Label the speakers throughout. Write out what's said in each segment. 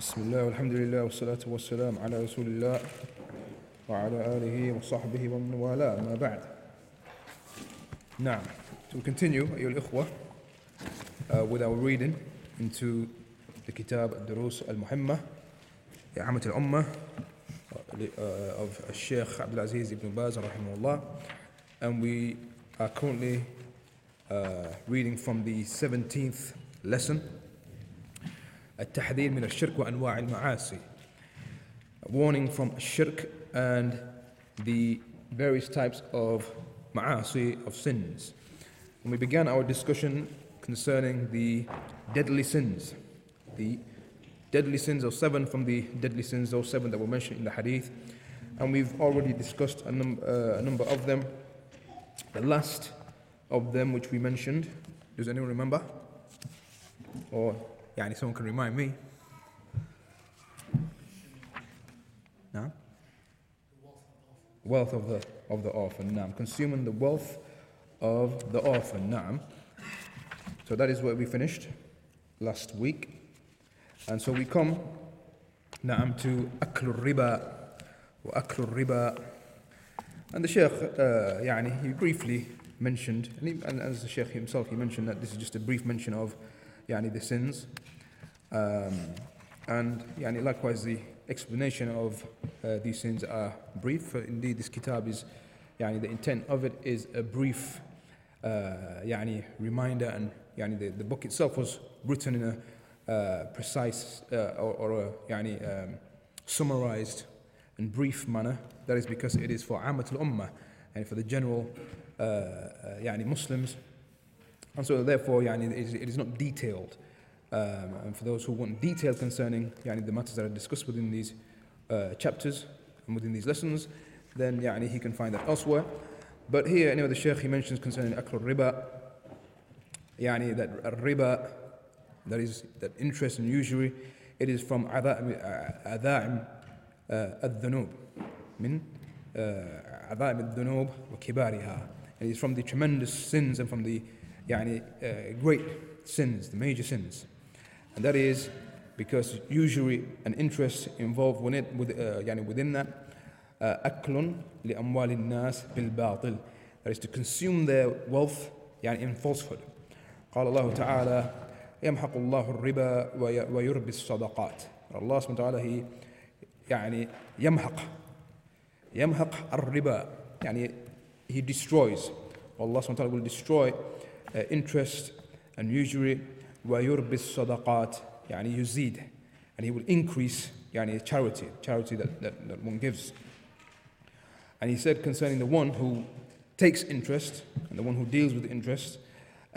Speaker 1: بسم الله والحمد لله والصلاة والسلام على رسول الله وعلى آله وصحبه ومن والاه. ما بعد. نعم. To continue أيها الإخوة uh, with our reading into the كتاب الدروس المهمة لعامة الأمة uh, of الشيخ عبد العزيز بن باز رحمه الله and we are currently uh, reading from the 17th lesson التحذير من الشرك وأنواع المعاصي warning from shirk and the various types of ma'asi of sins and we began our discussion concerning the deadly sins the deadly sins or seven from the deadly sins or seven that were mentioned in the hadith and we've already discussed a, num- uh, a number of them the last of them which we mentioned does anyone remember or يعني someone can remind me no wealth of the of the orphan نعم consuming the wealth of the orphan نعم so that is where we finished last week and so we come نعم to أكل الربا وأكل الربا and the Sheikh uh, يعني he briefly mentioned and, he, and as the Sheikh himself he mentioned that this is just a brief mention of يعني the sins um, and يعني likewise the explanation of uh, these sins are brief for indeed this kitab is يعني the intent of it is a brief uh, يعني reminder and يعني the, the book itself was written in a uh, precise uh, or, or a يعني um, summarized and brief manner that is because it is for amat al-ummah and for the general uh, uh, يعني Muslims and so, therefore, yeah, it is not detailed. Um, and for those who want detail concerning the matters that are discussed within these uh, chapters and within these lessons, then yani, he can find that elsewhere. But here, anyway, the sheikh he mentions concerning akl riba, yeah, that riba, that is that interest and usury, it is from adha'im uh, al-dhunub, uh, min uh, adha'im al-dhunub wa kibariha. It is from the tremendous sins and from the يعني, uh, great sins, the major sins. And that is because usury and interest involved within, it, with, uh, يعني within that uh, أكل لأموال الناس بالباطل that is to consume their wealth يعني in falsehood قال الله تعالى يمحق الله الربا وي- ويربي الصدقات Allah سبحانه وتعالى he يعني يمحق يمحق الربا يعني he destroys Allah سبحانه وتعالى will destroy uh, interest and usury ويربي الصدقات يعني يزيد and he will increase يعني charity charity that, that, that one gives and he said concerning the one who takes interest and the one who deals with interest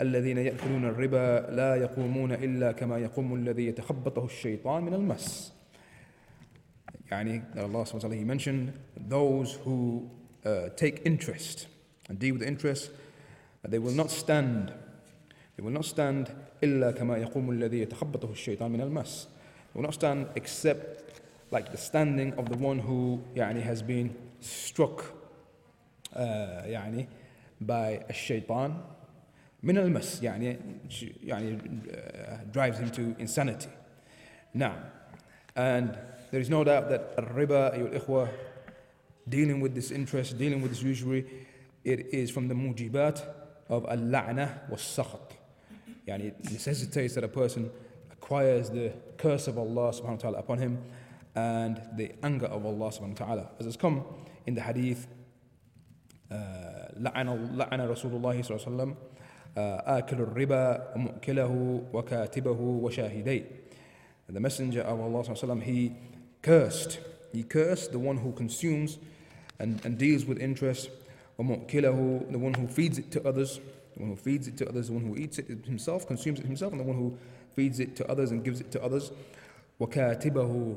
Speaker 1: الذين يأكلون الربا لا يقومون إلا كما يقوم الذي يتخبطه الشيطان من المس يعني that Allah subhanahu wa ta'ala he mentioned those who uh, take interest and deal with interest that they will not stand they will not stand إلا كما يقوم الذي يتخبطه الشيطان من المس they will not stand except like the standing of the one who يعني has been struck uh, يعني by الشيطان من المس يعني يعني uh, drives him to insanity now and there is no doubt that الربا أيها الإخوة dealing with this interest dealing with this usury it is from the mujibat of اللعنة والسخط يعني it necessitates that a person acquires the curse of Allah subhanahu wa ta'ala upon him and the anger of Allah subhanahu wa ta'ala as has come in the hadith آه، لعن لعن رسول الله صلى الله عليه وسلم آه، آكل الربا ومؤكله وكاتبه وشاهديه the messenger of Allah صلى الله عليه وسلم he cursed he cursed the one who consumes and, and deals with interest ومؤكله the one who feeds it to others the one who feeds it to others the one who eats it himself consumes it himself and the one who feeds it to others and gives it to others وكاتبه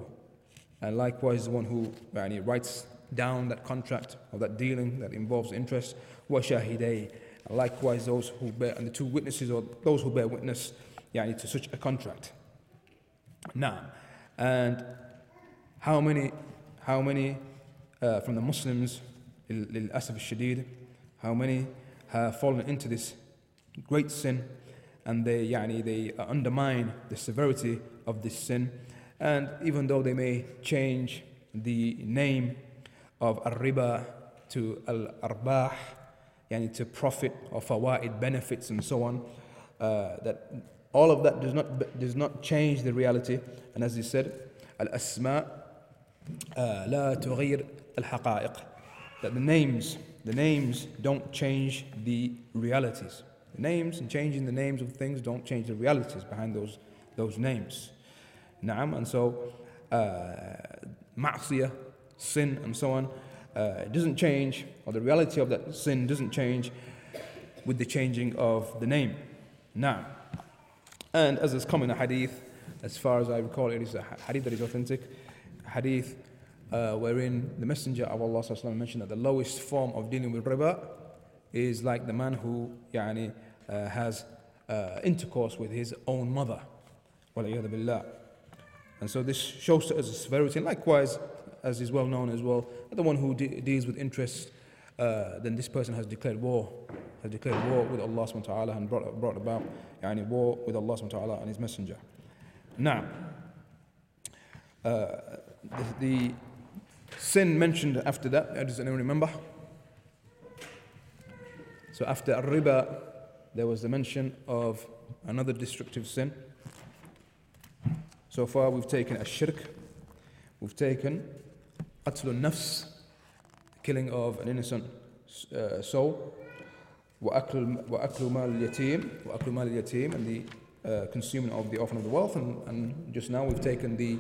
Speaker 1: and likewise the one who يعني, writes down that contract or that dealing that involves interest وشاهديه and likewise those who bear and the two witnesses or those who bear witness يعني, to such a contract now and how many how many uh, from the Muslims لل- للأسف الشديد how many have fallen into this great sin and they يعني, they undermine the severity of this sin And even though they may change the name of al-riba to al-arbah, yani to profit or fawaid benefits and so on, uh, that all of that does not, does not change the reality. And as he said, al-asma uh, la tughir al-haqa'iq. that the names, the names don't change the realities. The names and changing the names of things don't change the realities behind those, those names. Na'am, and so uh, sin and so on, uh, doesn't change, or the reality of that sin doesn't change with the changing of the name. Now, and as is common in a hadith, as far as I recall, it is a hadith that is authentic, hadith uh, wherein the Messenger of Allah وسلم, mentioned that the lowest form of dealing with riba is like the man who yani, uh, has uh, intercourse with his own mother. And so this shows to us the severity. And likewise, as is well known as well, the one who de- deals with interest, uh, then this person has declared war, has declared war with Allah subhanahu wa ta'ala and brought, brought about yani, war with Allah subhanahu wa ta'ala and His Messenger. Now, uh, the, the sin mentioned after that, does anyone remember? So after riba, there was the mention of another destructive sin. So far we've taken a shirk, we've taken qatl nafs, killing of an innocent uh, soul, وأكل وأكل مال اليتيم وأكل مال اليتيم and the uh, consuming of the offering of the wealth and, and just now we've taken the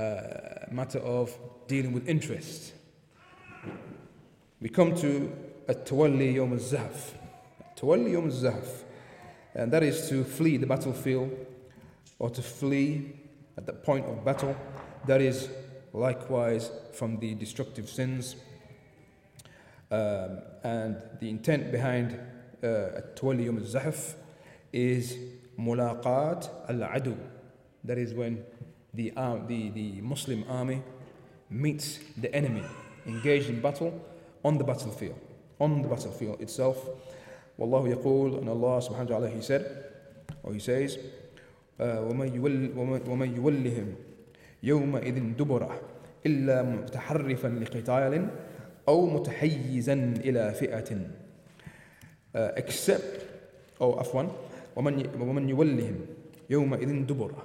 Speaker 1: uh, matter of dealing with interest. We come to At-Tawalli Yom Al-Zahf. Tawalli Yom Al-Zahf. And that is to flee the battlefield or to flee at the point of battle. That is likewise from the destructive sins. Um, and the intent behind uh, Tawalli Yom Al-Zahf is mulaqat al-adu. That is when the, uh, the, the Muslim army meets the enemy engaged in battle on the battlefield on the battlefield itself. Wallahu yaqul, and Allah subhanahu wa ta'ala, He said, or He says, ومن يولهم يومئذ دبره إلا متحرفا لقتال أو متحيزا إلى فئة except أو عفوا ومن ومن يولهم يومئذ دبره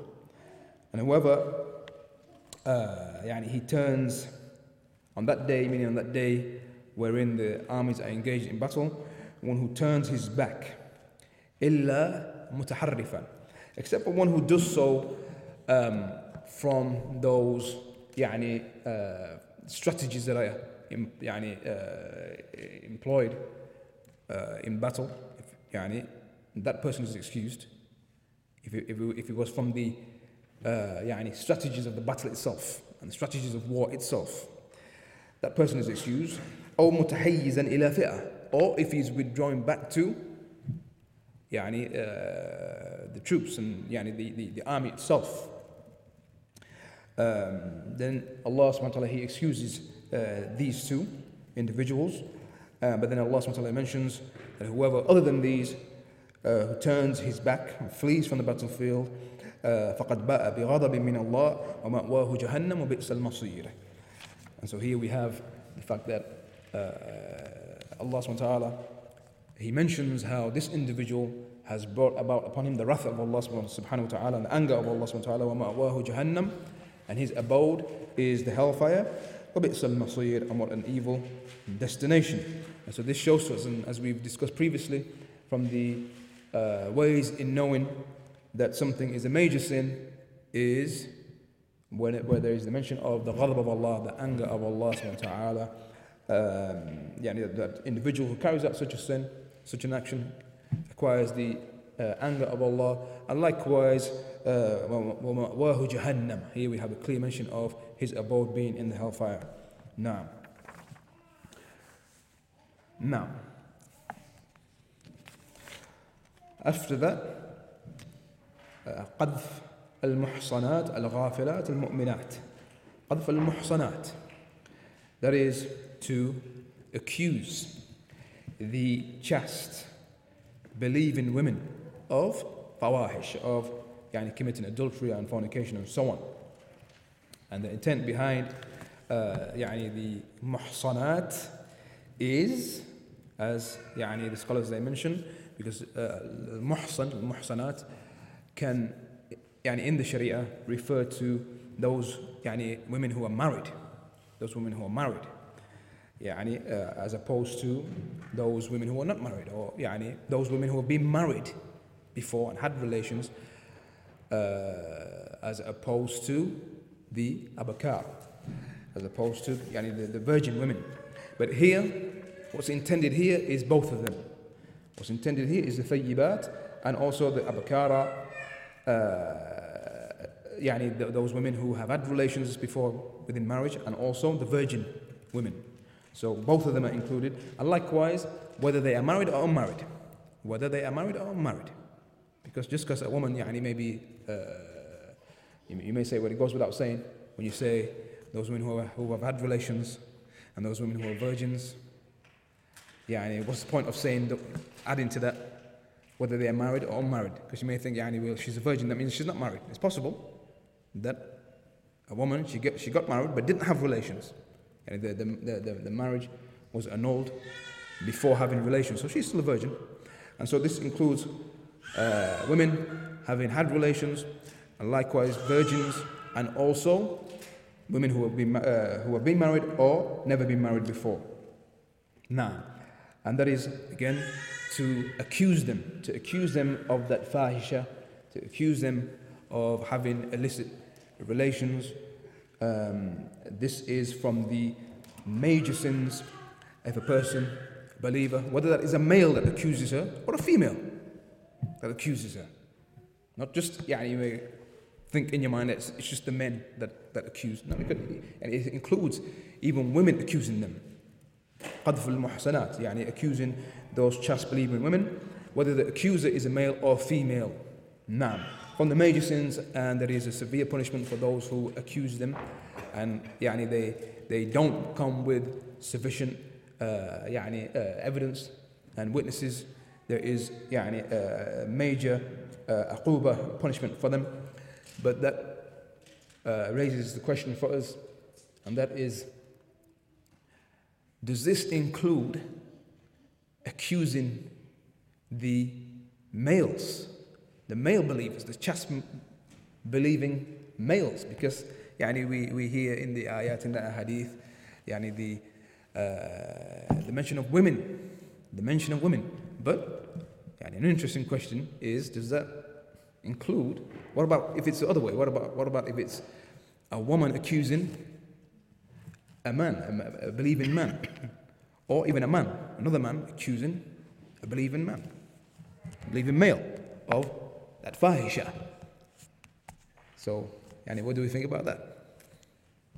Speaker 1: and whoever uh, يعني he turns on that day meaning on that day wherein the armies are engaged in battle, one who turns his back, إلا متحرفا, except for one who does so um, from those يعني, uh, strategies that are يعني, uh, employed uh, in battle. If, يعني, that person is excused. If it, if, it, if it was from the uh, يعني, strategies of the battle itself and the strategies of war itself, that person is excused. أو متحيزا إلى فئة or if he's withdrawing back to يعني uh, the troops and يعني the, the, the army itself um, then Allah subhanahu wa ta'ala he excuses uh, these two individuals uh, but then Allah subhanahu wa ta'ala mentions that whoever other than these uh, who turns his back and flees from the battlefield فقد باء بغضب من الله ومأواه جهنم وبئس المصير and so here we have the fact that uh, Allah subhanahu wa ta'ala, He mentions how this individual has brought about upon him the wrath of Allah subhanahu wa ta'ala and the anger of Allah subhanahu wa ta'ala, jahannam, and his abode is the hellfire. وَبِئْسَ الْمَصِيرُ And what an evil destination. And so this shows to us, and as we've discussed previously, from the uh, ways in knowing that something is a major sin is when it, where there is the mention of the ghadab of Allah, the anger of Allah subhanahu wa ta'ala, um, that individual who carries out such a sin, such an action, acquires the uh, anger of Allah. And likewise, uh, jahannam. Here we have a clear mention of his abode being in the hellfire. Now, now, after that, قذف المحصنات الغافلات المؤمنات قذف المحصنات that is to accuse the chaste, believing women of fawahish, of yani, committing adultery and fornication and so on. And the intent behind uh, يعني the muhsanat is, as يعني the scholars they mention, because uh, muhsan, muhsanat can يعني in the Sharia refer to those يعني women who are married, those women who are married. يعني uh, as opposed to those women who are not married or يعني those women who have been married before and had relations uh, as opposed to the abakar as opposed to يعني the, the virgin women but here what's intended here is both of them what's intended here is the thayyibat and also the abakara uh, يعني th- those women who have had relations before within marriage and also the virgin women so both of them are included. And likewise, whether they are married or unmarried. Whether they are married or unmarried. Because just because a woman, يعني, maybe, uh, you, you may say, well, it goes without saying, when you say those women who, are, who have had relations and those women who are virgins, يعني, what's the point of saying, that, adding to that, whether they're married or unmarried. Because you may think, "Yeah, well, she's a virgin, that means she's not married. It's possible that a woman, she, get, she got married but didn't have relations. And the, the, the, the marriage was annulled before having relations. So she's still a virgin. And so this includes uh, women having had relations, and likewise virgins, and also women who have been, uh, who have been married or never been married before. Now and that is again to accuse them, to accuse them of that fahisha, to accuse them of having illicit relations um, this is from the major sins of a person, believer, whether that is a male that accuses her or a female that accuses her. Not just, yeah, you may think in your mind that it's, it's just the men that, that accuse. No, it could, and it includes even women accusing them. قذف المحصنات يعني accusing those chaste believing women whether the accuser is a male or female. نعم from the major sins and there is a severe punishment for those who accuse them and يعني they they don't come with sufficient uh, يعني uh, evidence and witnesses. There is يعني a uh, major uh, punishment for them. But that uh, raises the question for us and that is does this include accusing the males, the male believers, the just believing males? Because yani, we, we hear in the ayat, in the hadith, yani, the, uh, the mention of women, the mention of women. But yani, an interesting question is does that include, what about if it's the other way? What about, what about if it's a woman accusing a man, a, a believing man, or even a man, another man accusing a believing man, believing male of that fahisha. So, yani, what do we think about that?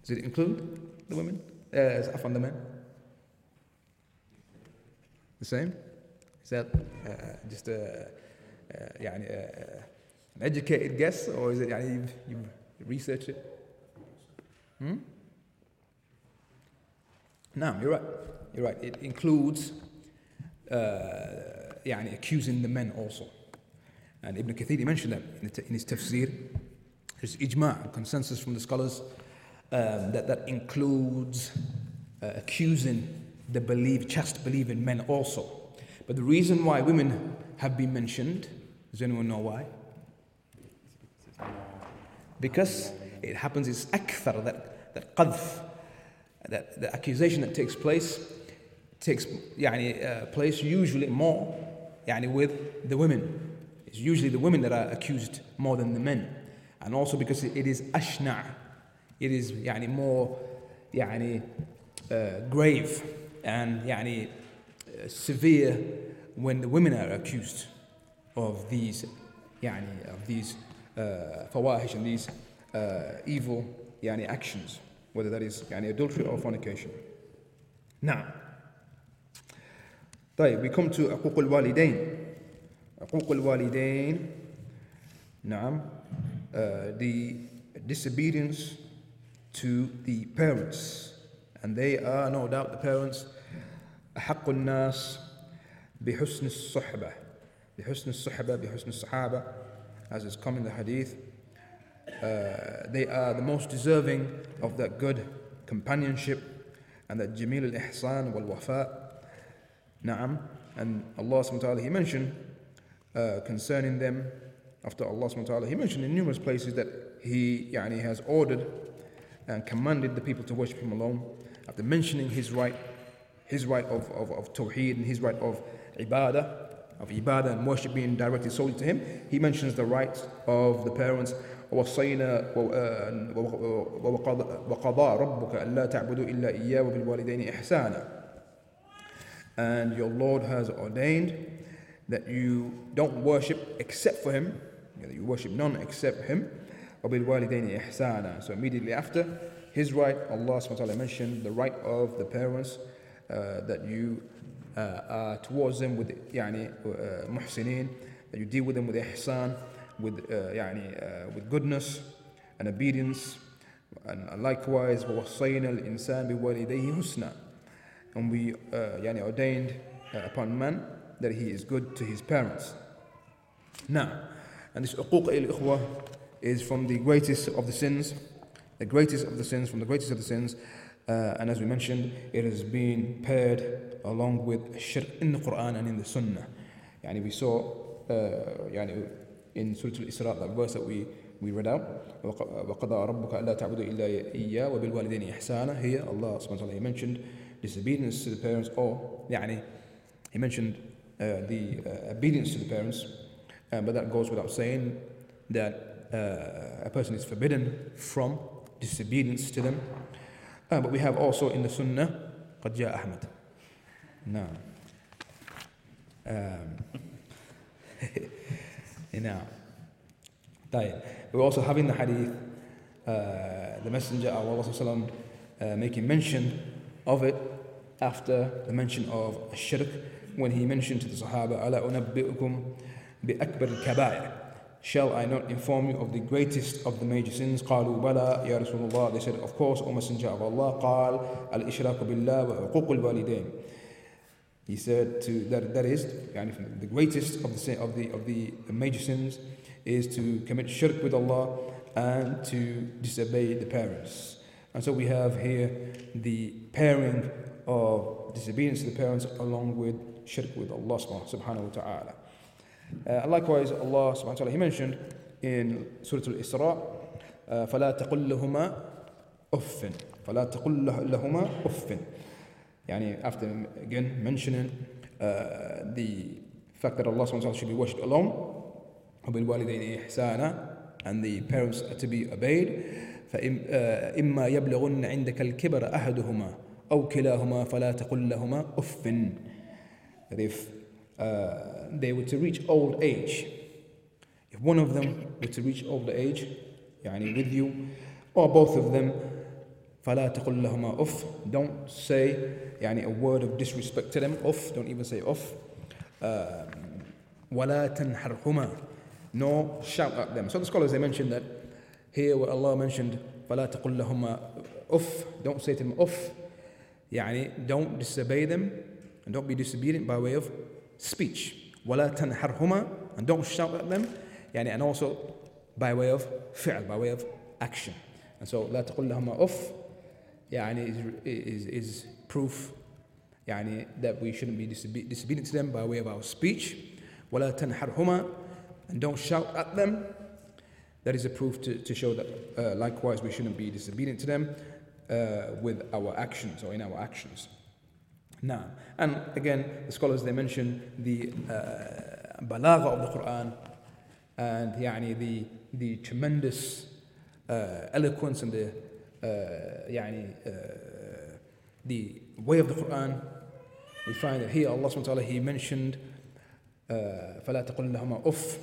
Speaker 1: Does it include the women? Uh, from the men? The same? Is that uh, just a, uh, يعني, uh, an educated guess, or is it يعني, you've, you've researched it? Hmm? No, you're right. You're right. It includes uh, يعني, accusing the men also. And Ibn Kathir mentioned that in his tafsir. There's ijma, consensus from the scholars, um, that that includes uh, accusing the believe, chaste believing men also. But the reason why women have been mentioned, does anyone know why? Because it happens is akthar, that, that qadf, that the accusation that takes place takes يعني, uh, place usually more يعني, with the women. It's usually the women that are accused more than the men. And also because it is ashna' it is يعني more يعني uh, grave and يعني uh, severe when the women are accused of these يعني of these uh, fawahish and these uh, evil يعني actions whether that is يعني, adultery or fornication. Now, طيب, we come to عقوق الوالدين. عقوق الوالدين نعم uh, the disobedience to the parents and they are no doubt the parents أحق الناس بحسن الصحبة بحسن الصحبة بحسن الصحابة as is coming in the hadith uh, they are the most deserving of that good companionship and that jamil al-ihsan wal-wafa. Na'am. And Allah subhanahu wa ta'ala, He mentioned uh, concerning them, after Allah subhanahu wa ta'ala, He mentioned in numerous places that He yani, has ordered and commanded the people to worship Him alone. After mentioning His right, His right of, of, of tawheed and His right of ibadah, of ibadah and worship being directed solely to Him, He mentions the rights of the parents ووصينا وقضى ربك ألا تعبدوا إلا إياه وبالوالدين إحسانا and your Lord has ordained that you don't worship except for Him, that you worship none except Him. وَبِالْوَالِدَيْنِ إِحْسَانًا So immediately after, His right, Allah SWT mentioned the right of the parents uh, that you uh, are towards them with يعني, uh, muhsinin, that you deal with them with ihsan, with, uh, يعني, uh, with goodness and obedience. And likewise, وَوَصَّيْنَا الْإِنسَانِ بِوَالِدَيْهِ حُسْنًا and we uh, yani ordained uh, upon man that he is good to his parents. Now, and this uquq al is from the greatest of the sins, the greatest of the sins, from the greatest of the sins. Uh, and as we mentioned, it has been paired along with shirk in the Quran and in the Sunnah. Yani we saw uh, yani in Surah Al-Isra, that verse that we, we read out, وَقَضَى رَبُّكَ أَلَّا تَعْبُدُوا إِلَّا إِيَّا وَبِالْوَالِدَيْنِ إِحْسَانًا Here, Allah subhanahu wa ta'ala, he mentioned disobedience to the parents, or يعني, he mentioned uh, the uh, obedience to the parents, uh, but that goes without saying that uh, a person is forbidden from disobedience to them. Uh, but we have also in the Sunnah, قد جاء أحمد. No. Um, now, we also have in the hadith uh, the Messenger of Allah uh, making mention of it after the mention of shirk when he mentioned to the Sahaba, أَلَا أُنَبِّئُكُمْ بِأَكْبَرِ الْكَبَائِرِ Shall I not inform you of the greatest of the major sins? قالوا بلى يا رسول الله. They said, of course, O Messenger of Allah. قال الإشراك بالله وعقوق الوالدين. He said to that that is يعني the greatest of the of the of the major sins is to commit shirk with Allah and to disobey the parents. And so we have here the pairing of disobedience to the parents along with shirk with Allah subhanahu wa ta'ala. Uh, likewise, Allah subhanahu wa ta'ala, He mentioned in Surah Al-Isra, uh, فَلَا تَقُلْ لَهُمَا أُفٍّ فَلَا تَقُلْ لَهُمَا أُفٍّ يعني after again mentioning uh, the fact that Allah subhanahu wa ta'ala should be worshipped alone وبالوالدين إحسانا and the parents are to be obeyed فإما يبلغن عندك الكبر أحدهما أو كلاهما فلا تقل لهما أف that if uh, they were to reach old age if one of them were to reach old age يعني with you or both of them فلا تقل لهما أف don't say يعني a word of disrespect to them أف don't even say أف uh, ولا تنحرهما nor shout at them so the scholars they mentioned that here where Allah mentioned فلا تقل لهما أف don't say to them أف يعني don't disobey them and don't be disobedient by way of speech ولا تنحرهما and don't shout at them يعني and also by way of فعل by way of action and so لا تقل لهما أف يعني is, is, is proof يعني that we shouldn't be disobedient to them by way of our speech ولا تنحرهما and don't shout at them that is a proof to, to show that uh, likewise we shouldn't be disobedient to them uh, with our actions or in our actions. Now, and again, the scholars they mention the uh, balagha of the Quran and yani, the, the tremendous uh, eloquence and the, uh, yani, uh, the way of the Quran. We find that here Allah subhanahu wa ta'ala, He mentioned فَلَا تَقُلْ لَهُمَا أُفٍّ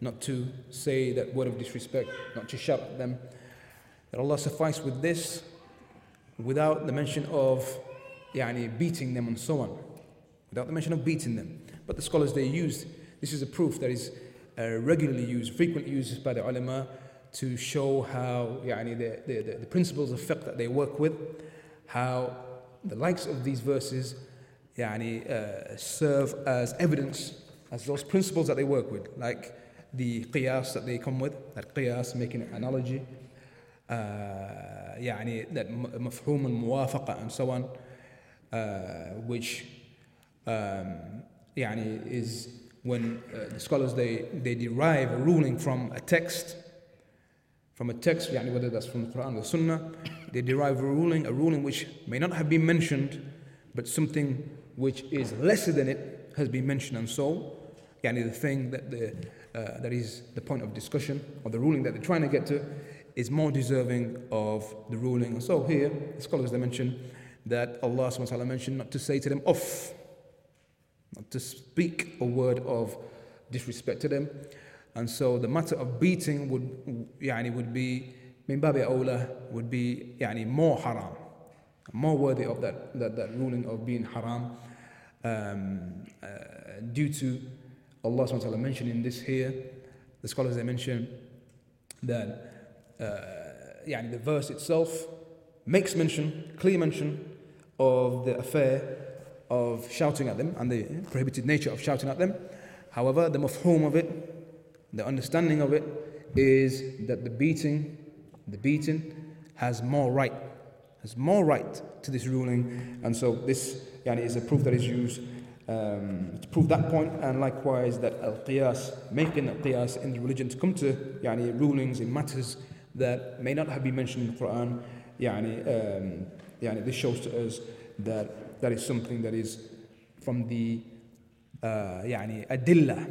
Speaker 1: not to say that word of disrespect, not to shout at them. That Allah suffice with this without the mention of yani, beating them and so on. Without the mention of beating them. But the scholars they used, this is a proof that is uh, regularly used, frequently used by the ulama to show how yani, the, the, the principles of fiqh that they work with, how the likes of these verses yani, uh, serve as evidence, as those principles that they work with. Like the qiyas that they come with, that qiyas making an analogy, uh, يعني that مفهوم الموافقة and so on, uh, which um, يعني is when uh, the scholars they, they derive a ruling from a text, from a text, يعني whether that's from the Quran or the Sunnah, they derive a ruling, a ruling which may not have been mentioned, but something which is lesser than it has been mentioned, and so, yani the thing that the uh, that is the point of discussion or the ruling that they're trying to get to is more deserving of the ruling. And so here, the scholars they mention that Allah subhanahu wa ta'ala mentioned not to say to them off, not to speak a word of disrespect to them. And so the matter of beating would yani, would be min babi awla would be yani, more haram, more worthy of that, that, that ruling of being haram um, uh, due to Allah subhanahu wa ta'ala mentioning this here. The scholars they mention that uh, يعني the verse itself makes mention, clear mention of the affair of shouting at them and the prohibited nature of shouting at them. However, the mafhum of it, the understanding of it, is that the beating, the beating has more right, has more right to this ruling, and so this yani, is a proof that is used um, to prove that point, and likewise that al qiyas, making al qiyas in the religion to come to yani, rulings in matters that may not have been mentioned in the Quran. Yani, um, yani, this shows to us that that is something that is from the uh, يعني adilla,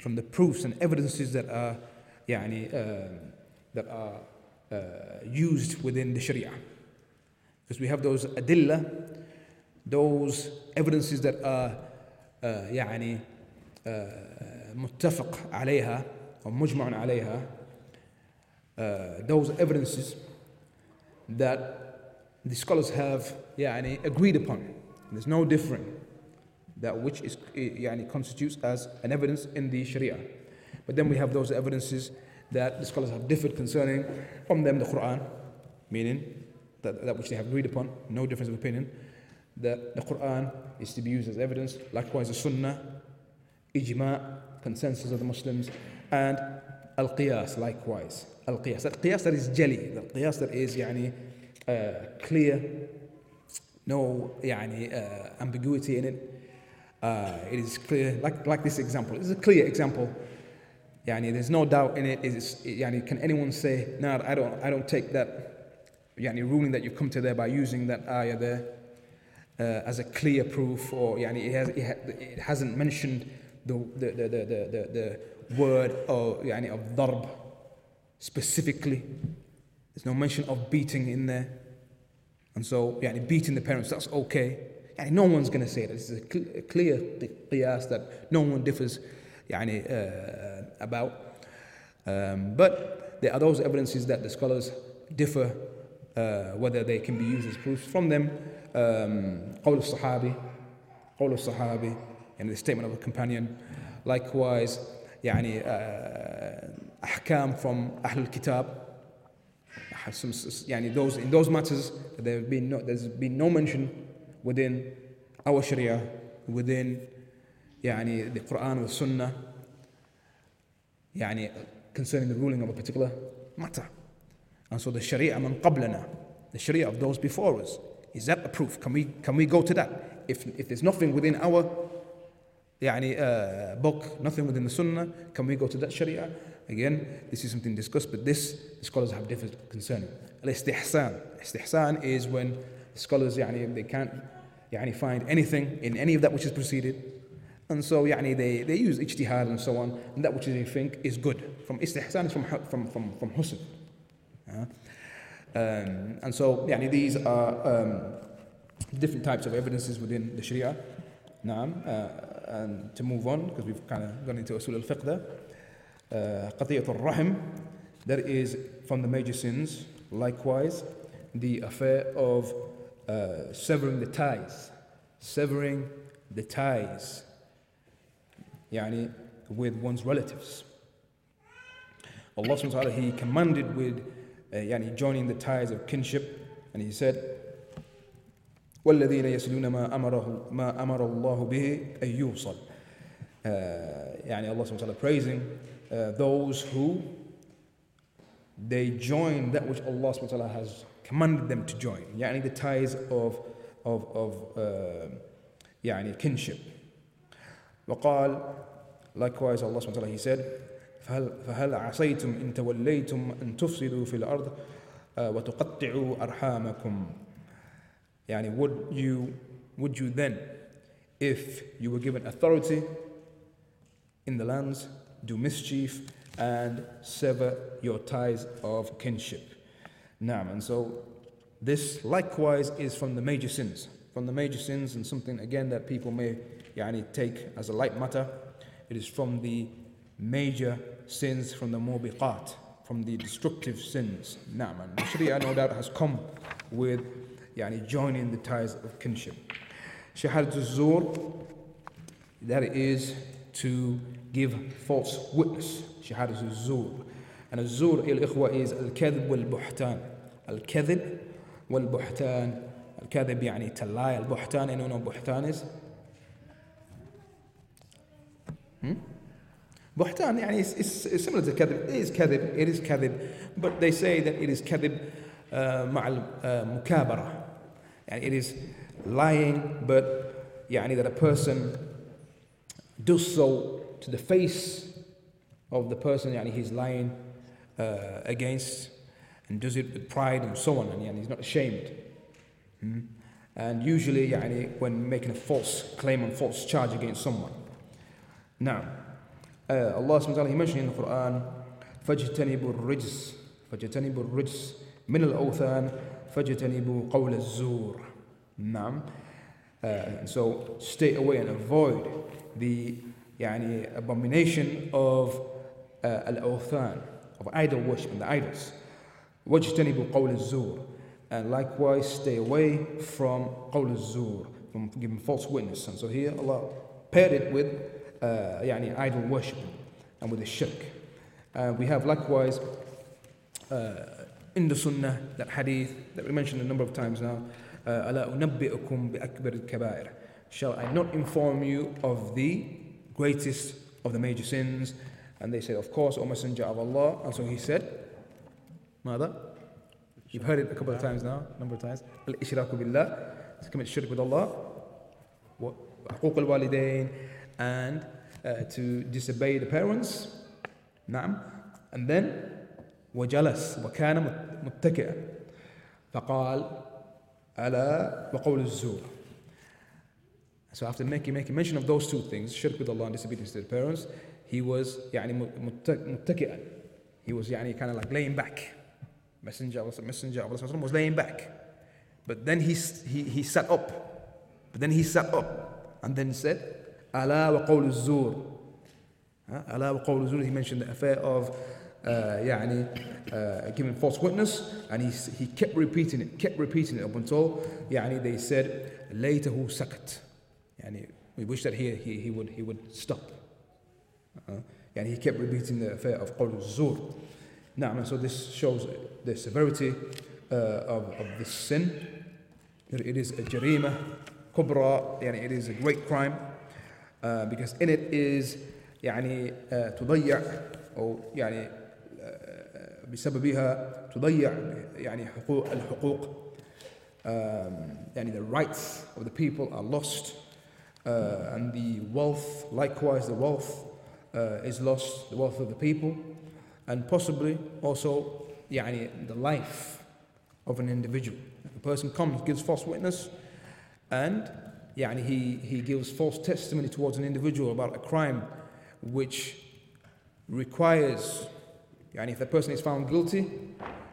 Speaker 1: from the proofs and evidences that are يعني, uh, that are uh, used within the Sharia. Because we have those adilla, those evidences that are يعني متفق عليها أو مجمع عليها those evidences that the scholars have يعني agreed upon there's no different that which is eh, يعني, constitutes as an evidence in the Sharia. But then we have those evidences that the scholars have differed concerning. From them, the Quran, meaning that, that which they have agreed upon, no difference of opinion, that the Quran is to be used as evidence. Likewise, the Sunnah, ijma, consensus of the Muslims, and al qiyas, likewise. Al qiyas. That qiyas that is jali, that qiyas that is يعني, uh, clear, no yani, uh, ambiguity in it. Uh, it is clear, like, like this example. It's a clear example. Yani, there's no doubt in it. Is, yani, can anyone say, no, I don't, I don't take that yani, ruling that you've come to there by using that ayah there? uh, as a clear proof, or yani, it, has, it, ha- it hasn't mentioned the, the, the, the, the, the word of, yani, of darb specifically. There's no mention of beating in there. And so, yani, beating the parents, that's okay Yani, no one's going to say that. This is a, cl- a clear qiyas that no one differs yani, uh, about. Um, but there are those evidences that the scholars differ uh, whether they can be used as proofs from them. قول الصحابي قول الصحابي يعني the statement of a companion likewise يعني uh, أحكام from أهل الكتاب يعني those in those matters there have been no, there's been no mention within our Sharia within يعني the Quran or Sunnah يعني concerning the ruling of a particular matter and so the Sharia من قبلنا the Sharia of those before us is that a proof? Can we, can we go to that? If, if there's nothing within our يعني, uh, book, nothing within the Sunnah, can we go to that Sharia? Again, this is something discussed, but this the scholars have different concerning. Al-istihsan. Istihsan is when scholars يعني, they can't يعني, find anything in any of that which is preceded. And so يعني, they, they use ijtihad and so on, and that which they think is good. From istihsan is from, from, from, from husn. Uh, um, and so يعني, these are um, different types of evidences within the Sharia. نعم. Uh, and to move on, because we've kind of gone into Usul al-Fiqh there. Uh, قطية الرحم, that is from the major sins. Likewise, the affair of uh, severing the ties. Severing the ties. يعني, with one's relatives. Allah subhanahu wa ta'ala, He commanded with يعني joining the ties of kinship and he said والذين يسلون ما أمره ما أمر الله به أن يوصل يعني Allah subhanahu wa ta'ala praising uh, those who they join that which Allah subhanahu wa ta'ala has commanded them to join. Yani the ties of, of, of uh, يعني kinship. وقال likewise Allah subhanahu wa ta'ala he said فهل, فهل عصيتم إن توليتم أن تفسدوا في الأرض وتقطعوا أرحامكم يعني would you would you then if you were given authority in the lands do mischief and sever your ties of kinship Naam, and so this likewise is from the major sins from the major sins and something again that people may yani, take as a light matter it is from the major sins from the mubiqat, from the destructive sins. Naam. And Sharia, no doubt, has come with yani, joining the ties of kinship. Shahadat zur, that is to give false witness. Shahadat zur. And الزور الإخوة is الكذب والبهتان الكذب والبهتان الكذب يعني to lie البهتان you know بهتان is hmm? Buhtan يعني is similar to kadhib. It is kadhib, it is kadhib. But they say that it is kadhib uh, مع المكابرة. يعني it is lying, but يعني that a person does so to the face of the person يعني he's lying uh, against and does it with pride and so on and يعني he's not ashamed. Hmm? And usually يعني when making a false claim and false charge against someone. Now, uh, Allah subhanahu wa ta'ala, He mentioned in the Quran, فَاجْتَنِبُوا الرِّجْسِ فَاجْتَنِبُوا الرِّجْسِ من الأوثان فَاجْتَنِبُوا قَوْلَ الزُّورِ نعم uh, so stay away and avoid the يعني abomination of uh, al-awthan of idol worship and the idols وَاجْتَنِبُوا قَوْلَ الزُّورِ and likewise stay away from قول الزور from giving false witness and so here Allah paired it with uh, يعني idol worship and with the shirk. Uh, we have likewise uh, in the Sunnah that hadith that we mentioned a number of times now. ألا أنبئكم بأكبر الكبائر Shall I not inform you of the greatest of the major sins? And they said, Of course, O Messenger of Allah. And so he said, Mother, you've heard it a couple of times now, a number of times. Al-Ishraku billah, to commit shirk with Allah. حقوق الوالدين and uh, to disobey the parents نعم and then وجلس وكان متكئا فقال ألا وقول الزور So after making, making mention of those two things, shirk with Allah and disobedience to the parents, he was يعني متكئا. He was يعني kind of like laying back. Messenger of Messenger of Allah was laying back. But then he, he, he sat up. But then he sat up and then said, ألا وقول الزور ألا وقول الزور he mentioned the affair of uh, يعني uh, giving false witness and he, he kept repeating it kept repeating it up until يعني they said ليته سكت يعني we wish that he, he, he would he would stop uh, يعني he kept repeating the affair of قول الزور نعم so this shows the severity uh, of, of this sin it is a jarima kubra يعني it is a great crime uh, because in it is يعني uh, تضيع أو يعني uh, بسببها تضيع يعني حقوق الحقوق um, يعني the rights of the people are lost uh, and the wealth likewise the wealth uh, is lost the wealth of the people and possibly also يعني the life of an individual a person comes gives false witness and يعني he, he gives false testimony towards an individual about a crime which requires يعني if the person is found guilty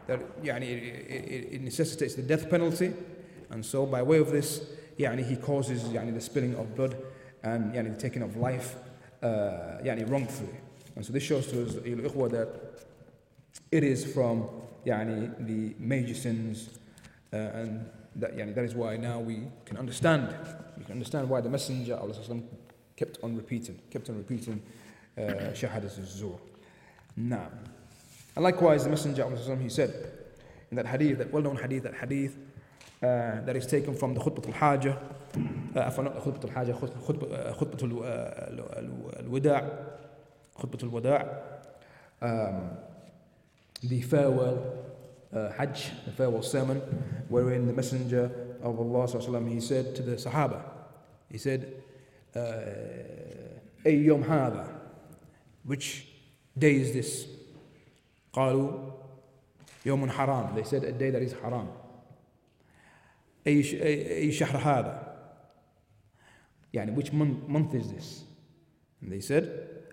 Speaker 1: that يعني it, it, it necessitates the death penalty and so by way of this يعني he causes يعني the spilling of blood and يعني the taking of life uh, يعني wrongfully and so this shows to us that it is from يعني the major sins uh, and that, yani, that is why now we can understand. We can understand why the Messenger of Allah kept on repeating, kept on repeating uh, Shahadat al-Zur. Now, and likewise the Messenger of Allah he said in that hadith, that well-known hadith, that hadith uh, that is taken from the Khutbah al-Hajjah, uh, Khutbah al-Hajjah, Khutbah uh, al-Wida' Khutbah al-Wida' um, the farewell uh, Hajj, the farewell sermon, wherein the Messenger of Allah وسلم, he said to the Sahaba, he said, أي يوم هذا which day is this قالوا يوم حرام they said a day that is haram أي شهر هذا يعني which month, month is this and they said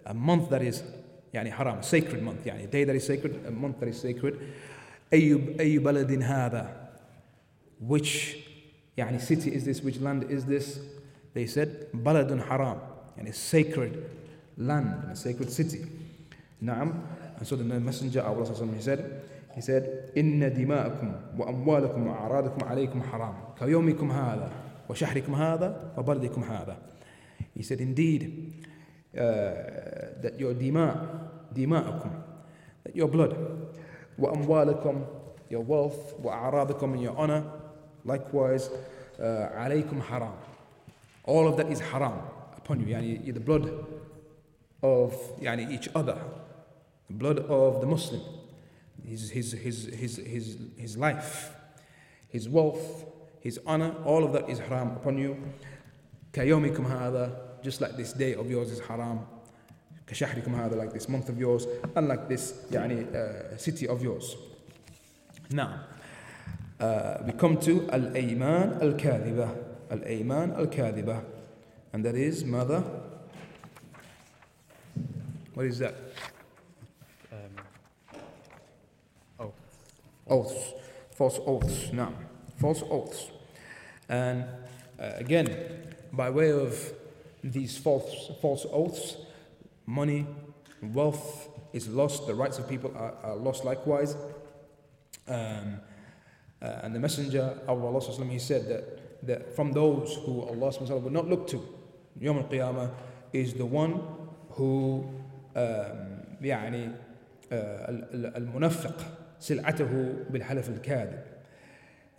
Speaker 1: a month that is يعني haram a sacred month يعني a day that is sacred a month that is sacred أي أي بلد هذا which يعني city is this which land is this they said بلد حرام يعني sacred land a sacred city نعم and so the messenger of Allah he said he said إن دماءكم وأموالكم وأعراضكم عليكم حرام كيومكم هذا وشهركم هذا وبلدكم هذا he said indeed uh, that your دماء دماءكم that your blood وأموالكم your wealth وأعراضكم and your honor likewise uh, عليكم حرام all of that is haram upon you يعني the blood of يعني each other the blood of the Muslim his, his, his, his, his, his life his wealth his honor all of that is haram upon you كيومكم هذا just like this day of yours is haram كشهركم هذا like this month of yours and like this يعني uh, city of yours now uh, we come to al-ayman al-kadhiba al-ayman al-kadhiba and that is mother what is that
Speaker 2: Um, oh,
Speaker 1: oaths false oaths now false oaths and uh, again by way of these false false oaths money wealth is lost the rights of people are, are lost likewise um, uh, and the messenger of Allah he said that, that from those who Allah will not look to Yom al-Qiyamah is the one who um, يعني المنفق سلعته بالحلف الكاذب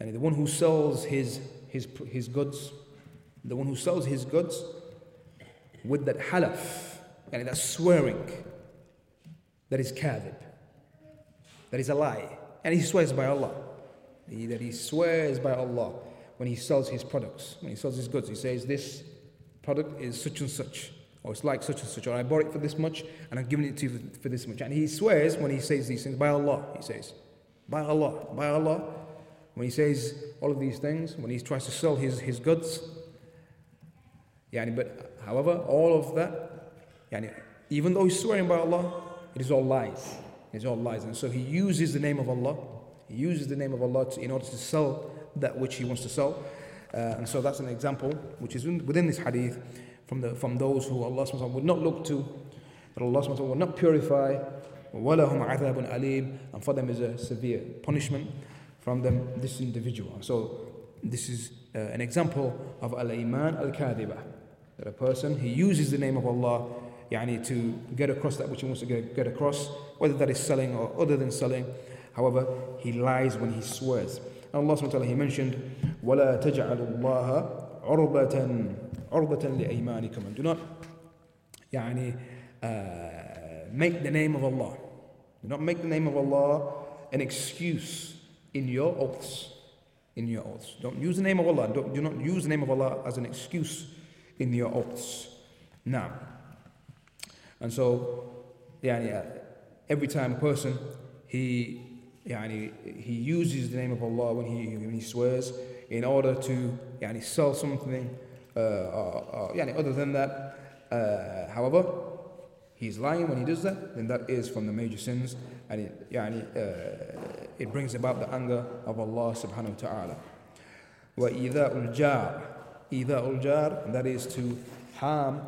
Speaker 1: and the one who sells his, his, his goods the one who sells his goods with that halaf and that swearing that is kadhib that is a lie and he swears by Allah he, that he swears by Allah when he sells his products when he sells his goods he says this product is such and such or it's like such and such, or I bought it for this much and I'm giving it to you for this much. And he swears when he says these things, by Allah, he says, by Allah, by Allah When he says all of these things, when he tries to sell his, his goods, yani, but however, all of that, yani, even though he's swearing by Allah, it is all lies. It is all lies. And so he uses the name of Allah, he uses the name of Allah to, in order to sell that which he wants to sell. Uh, and so that's an example which is within this hadith from, the, from those who Allah would not look to, that Allah would not purify. وَلَهُمْ عَذَابٌ أَلِيمٌ And for them is a severe punishment from them, this individual. So this is uh, an example of al-iman al-kadhiba. That a person, he uses the name of Allah yani, to get across that which he wants to get, get across, whether that is selling or other than selling. However, he lies when he swears. And Allah subhanahu wa ta'ala, he mentioned, وَلَا تَجْعَلُوا اللَّهَ عُرْبَةً عرضة لأيمانكم and do not يعني uh, make the name of Allah do not make the name of Allah an excuse in your oaths. In your oaths. Don't use the name of Allah. Don't, do not use the name of Allah as an excuse in your oaths. Now, and so, yeah, uh, every time a person he yeah, yani, he uses the name of Allah when he when he swears in order to yeah, yani, sell something uh, or, or yeah, yani, other than that. Uh, however, he's lying when he does that, then that is from the major sins, and it, yeah, uh, it brings about the anger of Allah subhanahu wa ta'ala. وَإِذَاءُ الْجَارِ إِذَاءُ الْجَارِ That is to harm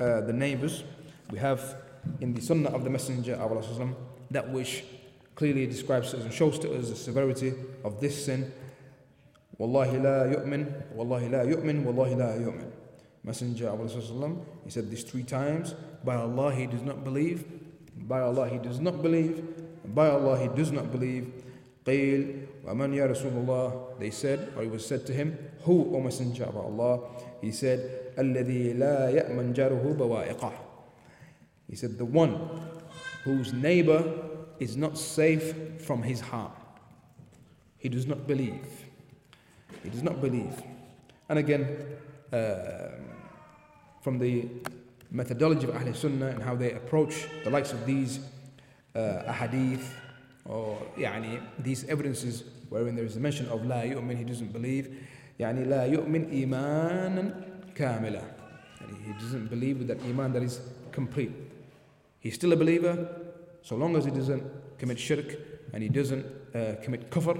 Speaker 1: uh, the neighbors. We have in the sunnah of the Messenger of Allah that which clearly describes us and shows to us the severity of this sin Wallahi la yu'min, Wallahi la yu'min, Wallahi la yu'min. Messenger of Allah, he said this three times. By Allah, he does not believe. By Allah, he does not believe. By Allah, he does not believe. قيل ومن يا رسول الله They said, or it was said to him, Who, O Messenger of Allah? He said, الذي لا يأمن جاره بوائقه. He said, the one whose neighbor is not safe from his harm. He does not believe. He does not believe. And again, uh, from the methodology of Ahl Sunnah and how they approach the likes of these uh, ahadith or يعني, these evidences wherein there is a mention of لا يؤمن, he doesn't believe. يعني لا يؤمن إيمانا كاملا. he doesn't believe with that iman that is complete. He's still a believer so long as he doesn't commit shirk and he doesn't uh, commit kufr,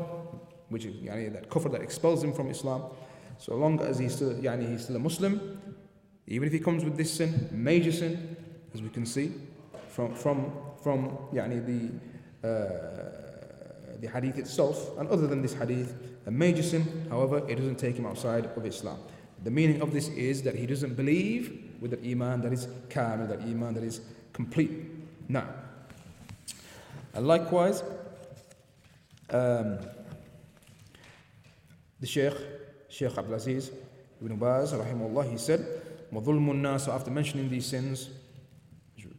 Speaker 1: which is يعني, that kufr that expels him from Islam. So long as he's still, يعني, he's still a Muslim, even if he comes with this sin, major sin, as we can see from from from يعني, the uh, the hadith itself, and other than this hadith, a major sin, however, it doesn't take him outside of Islam. The meaning of this is that he doesn't believe with that iman that is kamil, that iman that is complete. Now, and likewise, um, the Shaykh, Shaykh Abdulaziz ibn Baz, rahimahullah, he said, وَظُلْمُ النَّاسِ After mentioning these sins,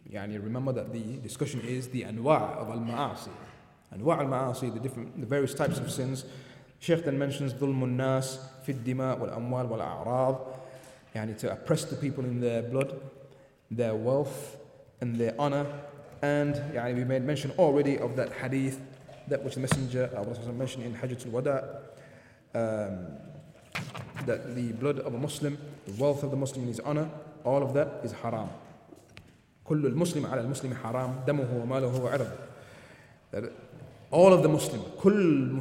Speaker 1: يعني remember that the discussion is the anwa' of al-ma'asi. Anwa' al-ma'asi, the different, the various types of sins. Shaykh then mentions ظلم الناس في الدماء والأموال والأعراض يعني to oppress the people in their blood, their wealth and their honor. And يعني we made mention already of that hadith that which the Messenger of mentioned in Hajjatul Wada um, that the blood of a Muslim, the wealth of the Muslim and his honor, all of that is haram. كل المسلم على المسلم حرام دمه وماله وعرضه all of the Muslim كل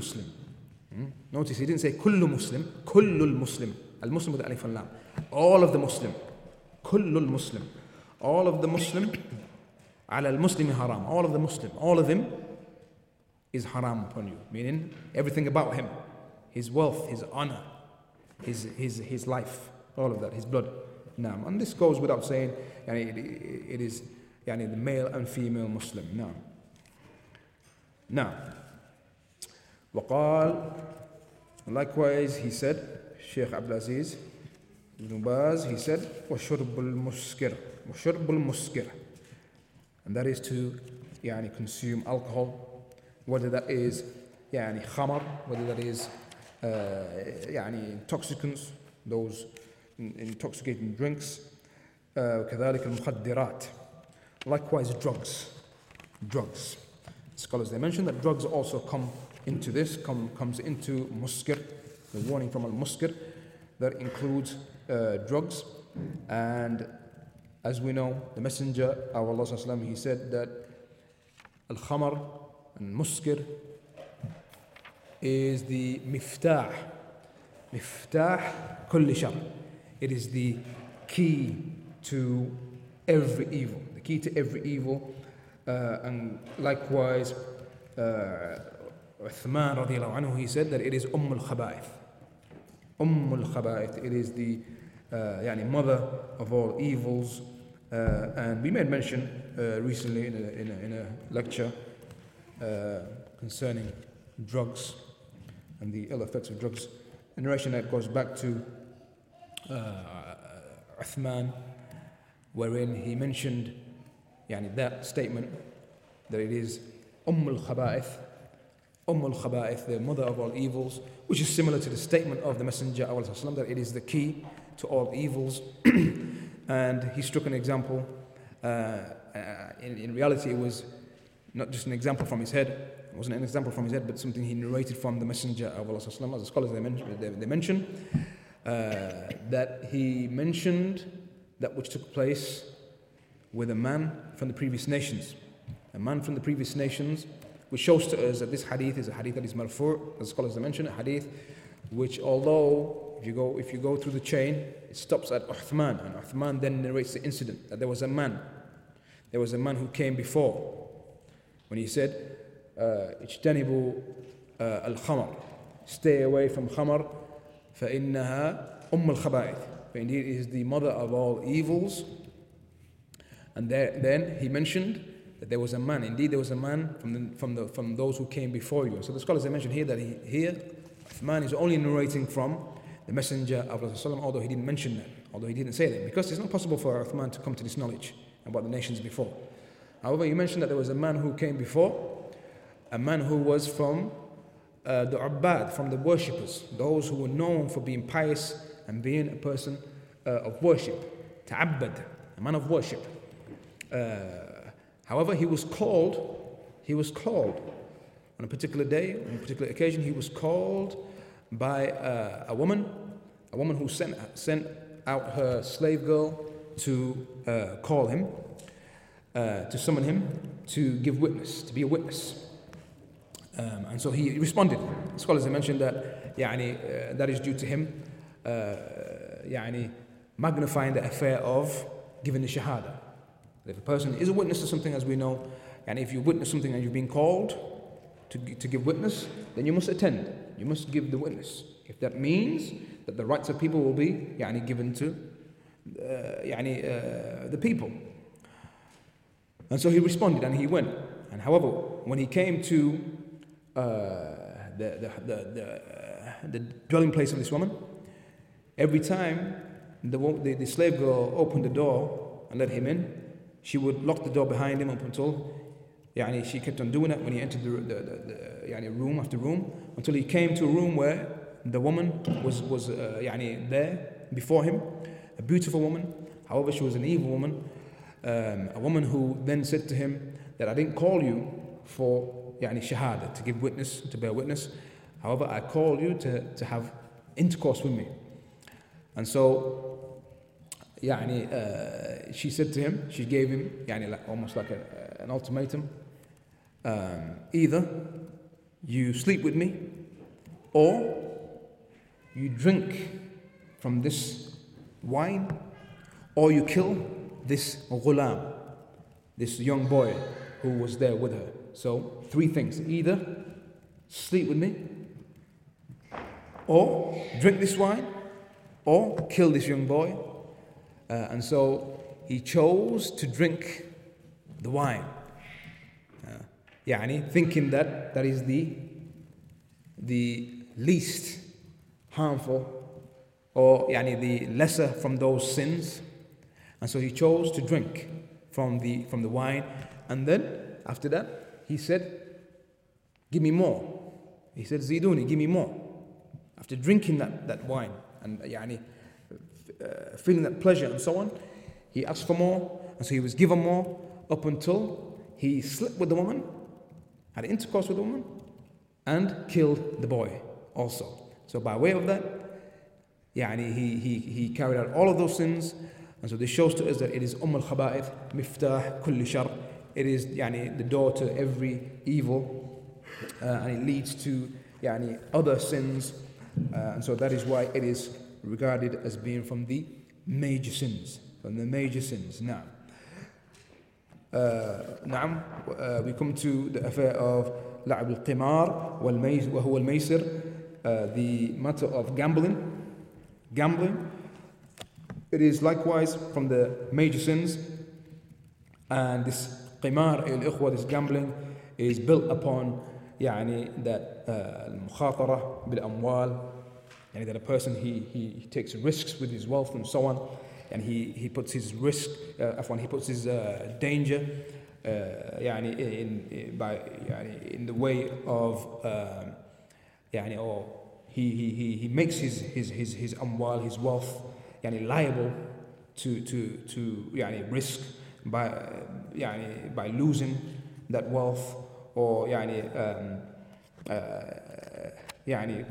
Speaker 1: hmm? notice he didn't say كل مسلم كل المسلم المسلم with alif lam all of the Muslim كل المسلم all of the Muslim على المسلم حرام all of the Muslim all of him is haram upon you meaning everything about him his wealth his honor his, his, his life all of that his blood now and this goes without saying يعني it is يعني the male and female Muslim نعم now وقال likewise he said Sheikh Abdul Aziz Ibn Baz he said وشرب المسكر وشرب المسكر and that is to يعني consume alcohol whether that is يعني خمر whether that is uh, يعني intoxicants those intoxicating drinks وكذلك المخدرات likewise drugs drugs scholars they mention that drugs also come into this come, comes into muskir the warning from al-muskir that includes uh, drugs and as we know the messenger of Allah he said that al-khamar and muskir is the miftah miftah kulli shar it is the key to every evil, the key to every evil. Uh, and likewise, uh, Uthman radiallahu anhu, he said that it is Umm al Khaba'ith. Umm al Khaba'ith, it is the uh, yani mother of all evils. Uh, and we made mention uh, recently in a, in a, in a lecture uh, concerning drugs and the ill effects of drugs. A narration that goes back to uh, Uthman wherein he mentioned يعني, that statement that it is Umm al Khaba'ith, Umm al Khaba'ith, the mother of all evils, which is similar to the statement of the Messenger of Allah that it is the key to all evils. and he struck an example. Uh, uh, in, in reality, it was not just an example from his head, it wasn't an example from his head, but something he narrated from the Messenger of Allah. As the scholars they mention, they, they mention uh, that he mentioned that which took place with a man from the previous nations. A man from the previous nations, which shows to us that this hadith is a hadith that is marfu', as scholars have mentioned, a hadith which although if you go if you go through the chain, it stops at Uthman, and Uthman then narrates the incident that there was a man. There was a man who came before when he said, اجتنبوا uh, الخمر stay away from khamar فإنها أم الخبائث for indeed it is the mother of all evils. And there, then he mentioned that there was a man. Indeed, there was a man from, the, from, the, from those who came before you. So the scholars have mentioned here that he, here, man is only narrating from the messenger of Rasulullah, although he didn't mention that, although he didn't say that, because it's not possible for Uthman to come to this knowledge about the nations before. However, he mentioned that there was a man who came before, a man who was from uh, the Ubbad, from the worshippers, those who were known for being pious and being a person uh, of worship. Ta'abbad, a man of worship. Uh, however, he was called, he was called on a particular day, on a particular occasion, he was called by uh, a woman, a woman who sent, sent out her slave girl to uh, call him, uh, to summon him, to give witness, to be a witness. Um, and so he responded. Scholars have mentioned that يعني, uh, that is due to him uh, يعني, magnifying the affair of giving the shahada. If a person is a witness to something, as we know, and if you witness something and you've been called to, to give witness, then you must attend. You must give the witness. If that means that the rights of people will be يعني, given to uh, يعني, uh, the people. And so he responded and he went. And however, when he came to uh, the, the, the, the, uh, the dwelling place of this woman, Every time the, the, the slave girl opened the door and let him in, she would lock the door behind him up until yani, she kept on doing that when he entered the, the, the, the yani, room after room until he came to a room where the woman was, was uh, yani, there before him, a beautiful woman. However, she was an evil woman, um, a woman who then said to him that I didn't call you for yani, shahada, to give witness, to bear witness. However, I called you to, to have intercourse with me. And so, يعني, uh, she said to him, she gave him يعني, like, almost like a, an ultimatum um, either you sleep with me or you drink from this wine or you kill this ghulam, this young boy who was there with her. So, three things either sleep with me, or drink this wine, or kill this young boy. Uh, and so he chose to drink the wine. Uh, يعني, thinking that that is the, the least harmful or يعني, the lesser from those sins. And so he chose to drink from the, from the wine. And then after that, he said, Give me more. He said, Ziduni, give me more. After drinking that, that wine and يعني, uh, feeling that pleasure and so on, he asked for more. And so he was given more up until he slept with the woman, had intercourse with the woman, and killed the boy also. So by way of that, يعني, he, he, he carried out all of those sins. And so this shows to us that it is Umm al Khaba'ith, Miftah, Kulli Shar. It is يعني, the door to every evil. Uh, and it leads to يعني, other sins. Uh, and so that is why it is regarded as being from the major sins. From the major sins. Now, uh, نعم uh, we come to the affair of لعب القمار والميس وهو الميسر uh, the matter of gambling gambling it is likewise from the major sins and this قمار الإخوة this gambling is built upon يعني that uh, المخاطرة بالأموال يعني that a person he, he, he takes risks with his wealth and so on and he, he puts his risk uh, he puts his uh, danger uh, يعني in, in, by يعني in the way of um, يعني or he, he, he, he makes his, his, his, his amwal, his wealth يعني liable to, to, to يعني risk by, يعني by losing that wealth or يعني um, uh, يعني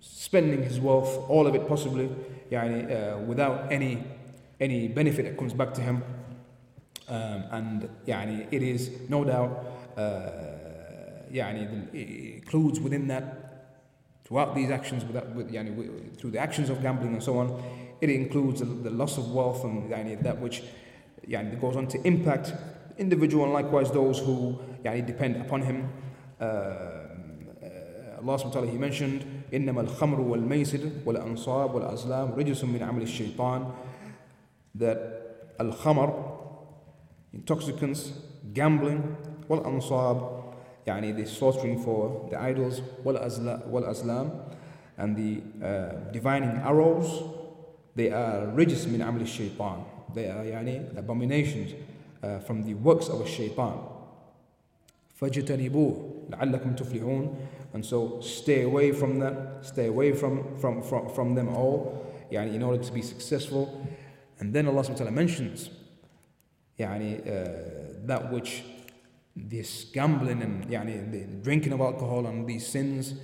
Speaker 1: spending his wealth, all of it possibly, يعني, uh, without any any benefit that comes back to him. Um, and يعني, it is no doubt uh, يعني, it includes within that throughout these actions without, with, يعني, through the actions of gambling and so on it includes the, the loss of wealth and يعني, that which يعني, goes on to impact individual and likewise those who يعني, depend upon him uh, Allah subhanahu wa ta'ala he mentioned إنما الخمر والميسر والأنصاب والأزلام رجس من عمل الشيطان that al-khamar, intoxicants, gambling, wal-ansab, يعني the slaughtering for the idols, wal-azlam, and the uh, divining arrows, they are rijis min amal shaitan. They are يعني abominations uh, from the works of a shaitan. فَاجْتَنِبُوهُ لَعَلَّكُمْ تُفْلِحُونَ And so stay away from them, stay away from, from, from, from them all, يعني, in order to be successful. And then Allah subhanahu wa ta'ala mentions يعني, uh, that which this gambling and يعني, the drinking of alcohol and these sins,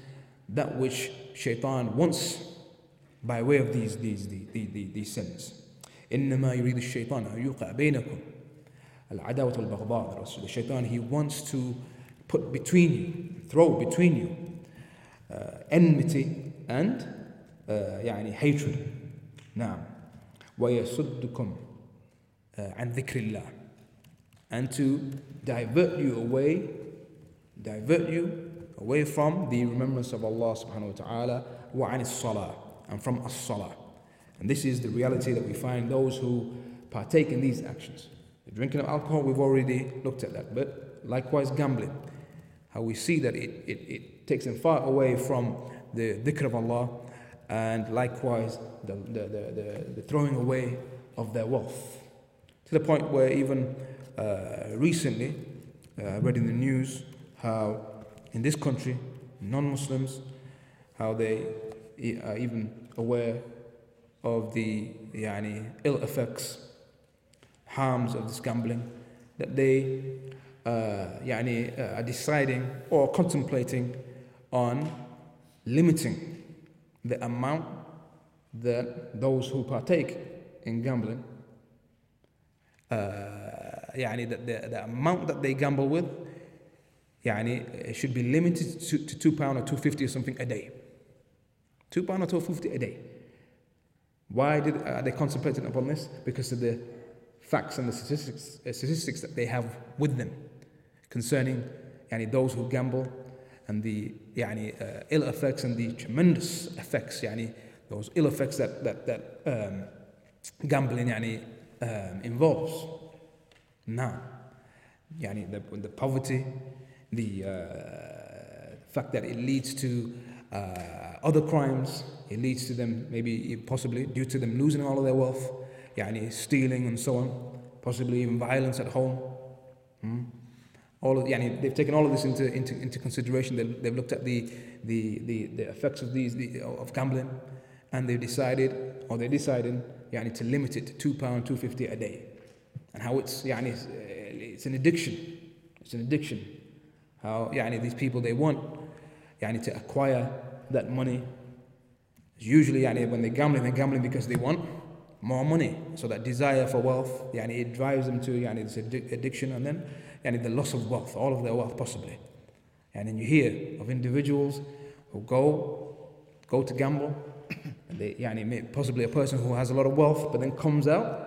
Speaker 1: that which shaitan wants by way of these, these, these, these, these sins. إنما يريد الشيطان أن يوقع بينكم العداوة والبغضاء the shaitan he wants to put between you throw between you uh, enmity and uh, يعني hatred نعم ويصدكم uh, عن ذكر الله and to divert you away divert you away from the remembrance of Allah subhanahu wa ta'ala وعن الصلاة and from as-salah and this is the reality that we find those who partake in these actions the drinking of alcohol, we've already looked at that. But likewise, gambling. How we see that it, it, it takes them far away from the dhikr of Allah, and likewise, the, the, the, the, throwing away of their wealth. To the point where, even uh, recently, uh, I read in the news how in this country, non Muslims, how they are even aware of the yani, ill effects harms of this gambling, that they uh, يعني, uh, are deciding or contemplating on limiting the amount that those who partake in gambling, uh, يعني, the, the, the amount that they gamble with, يعني, should be limited to, to two pound or two fifty or something a day. Two pound or two fifty a day. Why did are they contemplating upon this? Because of the facts and the statistics, uh, statistics that they have with them concerning yani, those who gamble and the yani, uh, ill effects and the tremendous effects, yani, those ill effects that, that, that um, gambling yani, um, involves. Now, yani, the, the poverty, the uh, fact that it leads to uh, other crimes, it leads to them maybe possibly due to them losing all of their wealth يعني stealing and so on, possibly even violence at home. Hmm? all of, yani they've taken all of this into, into, into consideration. They, have looked at the, the, the, the effects of, these, the, of gambling and they've decided, or they're deciding, yeah, to limit it to £2, 250 a day. And how it's, yani it's, eh, it's an addiction. It's an addiction. How yani these people, they want yeah to acquire that money. Usually yeah, when they're gambling, they're gambling because they want more money. So that desire for wealth, yeah, it drives them to yani this addiction and then yani the loss of wealth, all of their wealth possibly. And then you hear of individuals who go go to gamble, and they yani possibly a person who has a lot of wealth but then comes out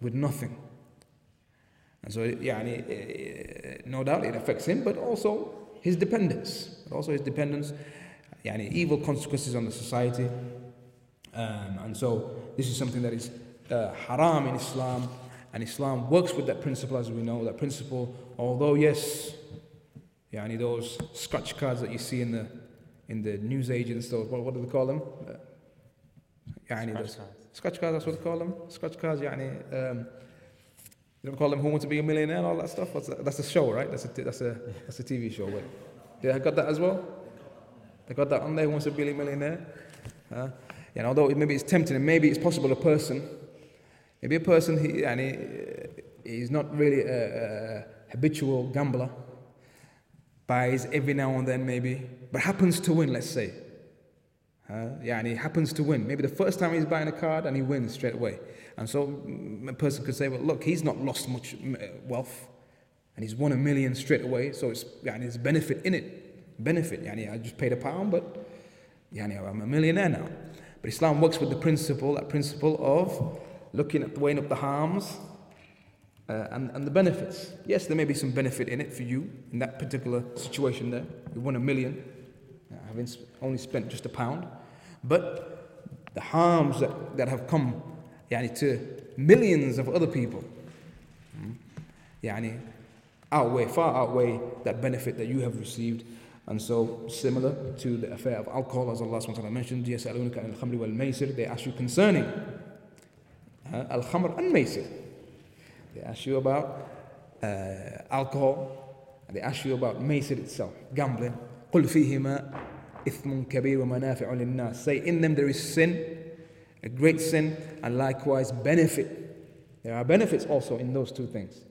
Speaker 1: with nothing. And so yani, eh, no doubt it affects him, but also his dependence. Also his dependence, yani evil consequences on the society. Um, and so this is something that is uh, haram in Islam, and Islam works with that principle as we know. That principle, although yes, yeah, yani those scratch cards that you see in the in the news agents, those what, what do they call them? Uh, yani
Speaker 2: scratch, cards.
Speaker 1: scratch cards. That's what they call them. Scratch cards. Yeah, Yani, um, you don't call them Who Wants to Be a Millionaire and all that stuff. That? That's a show, right? That's a that's a that's a TV show. But yeah, I got that as well. They got that on there. Who Wants to Be a Millionaire? Huh? And although maybe it's tempting, and maybe it's possible a person, maybe a person he, and he, he's not really a, a habitual gambler, buys every now and then maybe, but happens to win, let's say. Uh, yeah, and he happens to win. Maybe the first time he's buying a card and he wins straight away. And so mm, a person could say, well, look, he's not lost much wealth and he's won a million straight away. So it's, yeah, and there's benefit in it. Benefit. Yeah, I just paid a pound, but yeah, I'm a millionaire now. But Islam works with the principle, that principle of looking at weighing up the harms uh, and, and the benefits. Yes, there may be some benefit in it for you in that particular situation there. You won a million, uh, having only spent just a pound. But the harms that, that have come yani, to millions of other people hmm, yani, outweigh, far outweigh that benefit that you have received. And so, similar to the affair of alcohol, as Allah SWT mentioned, they ask you concerning al-khamr and maysir. they ask you about uh, alcohol, and they ask you about macer itself, gambling. قل فيهما إثم كبير ومنافع للناس. Say in them there is sin, a great sin, and likewise benefit. There are benefits also in those two things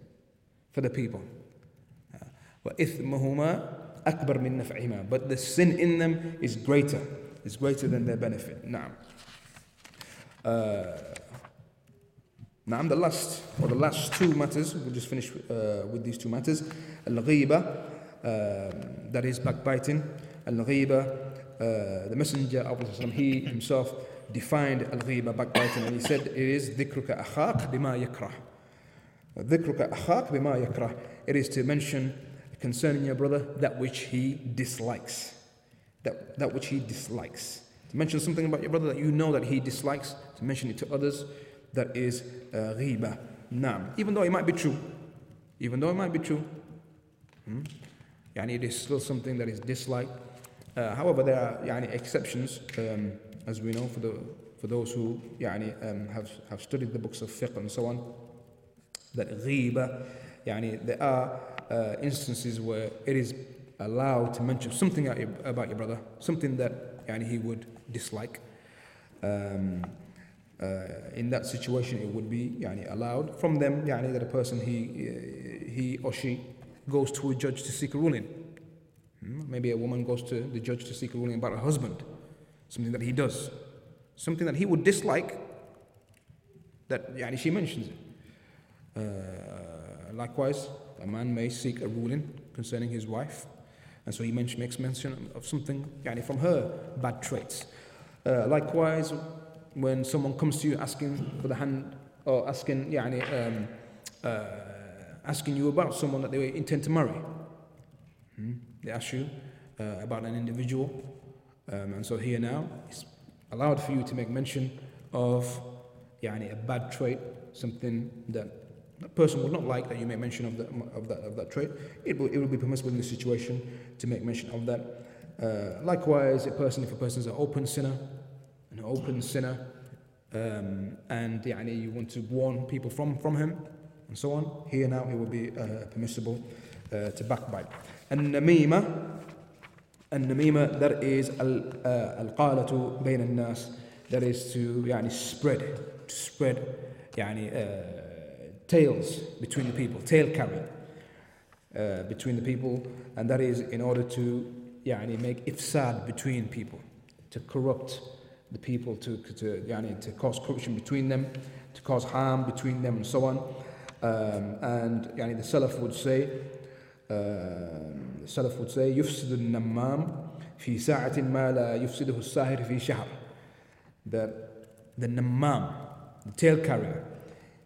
Speaker 1: for the people. وإثمهما أكبر من نفعهما. But the sin in them is greater, is greater than their benefit. نعم. Uh, now, the last, or the last two matters, we'll just finish uh, with these two matters. Al-ghiba, uh, that is backbiting. Al-ghiba, uh, the Messenger of Allah, he himself defined al-ghiba, backbiting, and he said it is dhikruka akhaq bima yakrah. Dhikruka akhaq bima yakrah. It is to mention concerning your brother that which he dislikes. That, that which he dislikes. To mention something about your brother that you know that he dislikes, to mention it to others that is uh, ghiba. Naam. Even though it might be true, even though it might be true, hmm? yani it is still something that is disliked. Uh, however, there are yani, exceptions, um, as we know, for, the, for those who yani, um, have, have studied the books of fiqh and so on, that ghiba, yani, there are uh, instances where it is allowed to mention something about your brother, something that yani, he would dislike. Um, uh, in that situation, it would be yani, allowed from them yani, that a person he, he or she goes to a judge to seek a ruling. Hmm? Maybe a woman goes to the judge to seek a ruling about her husband, something that he does, something that he would dislike. That yani, she mentions it. Uh, likewise, a man may seek a ruling concerning his wife, and so he makes mention of something yani, from her bad traits. Uh, likewise, when someone comes to you asking for the hand or asking, يعني, um, uh, asking you about someone that they intend to marry, hmm? they ask you uh, about an individual, um, and so here now it's allowed for you to make mention of يعني, a bad trait, something that a person would not like that you make mention of, the, of, that, of that trait. It will, it will be permissible in the situation to make mention of that. Uh, likewise, a person, if a person is an open sinner, an open sinner, um, and يعني, you want to warn people from, from him, and so on, here now it would be uh, permissible uh, to backbite. And namima, and namima, that is al-qalatu bayn al-nas, that is to يعني, spread, to spread يعني, uh, tales between the people, tale carrying uh, between the people, and that is in order to يعني, make ifsad between people, to corrupt the people to, to, yani, to cause corruption between them, to cause harm between them and so on. Um, and yani, the Salaf would say, uh, the Salaf would say, يفسد النمام في ساعة ما لا يفسده الساهر في شهر. The, the namam, the tale carrier,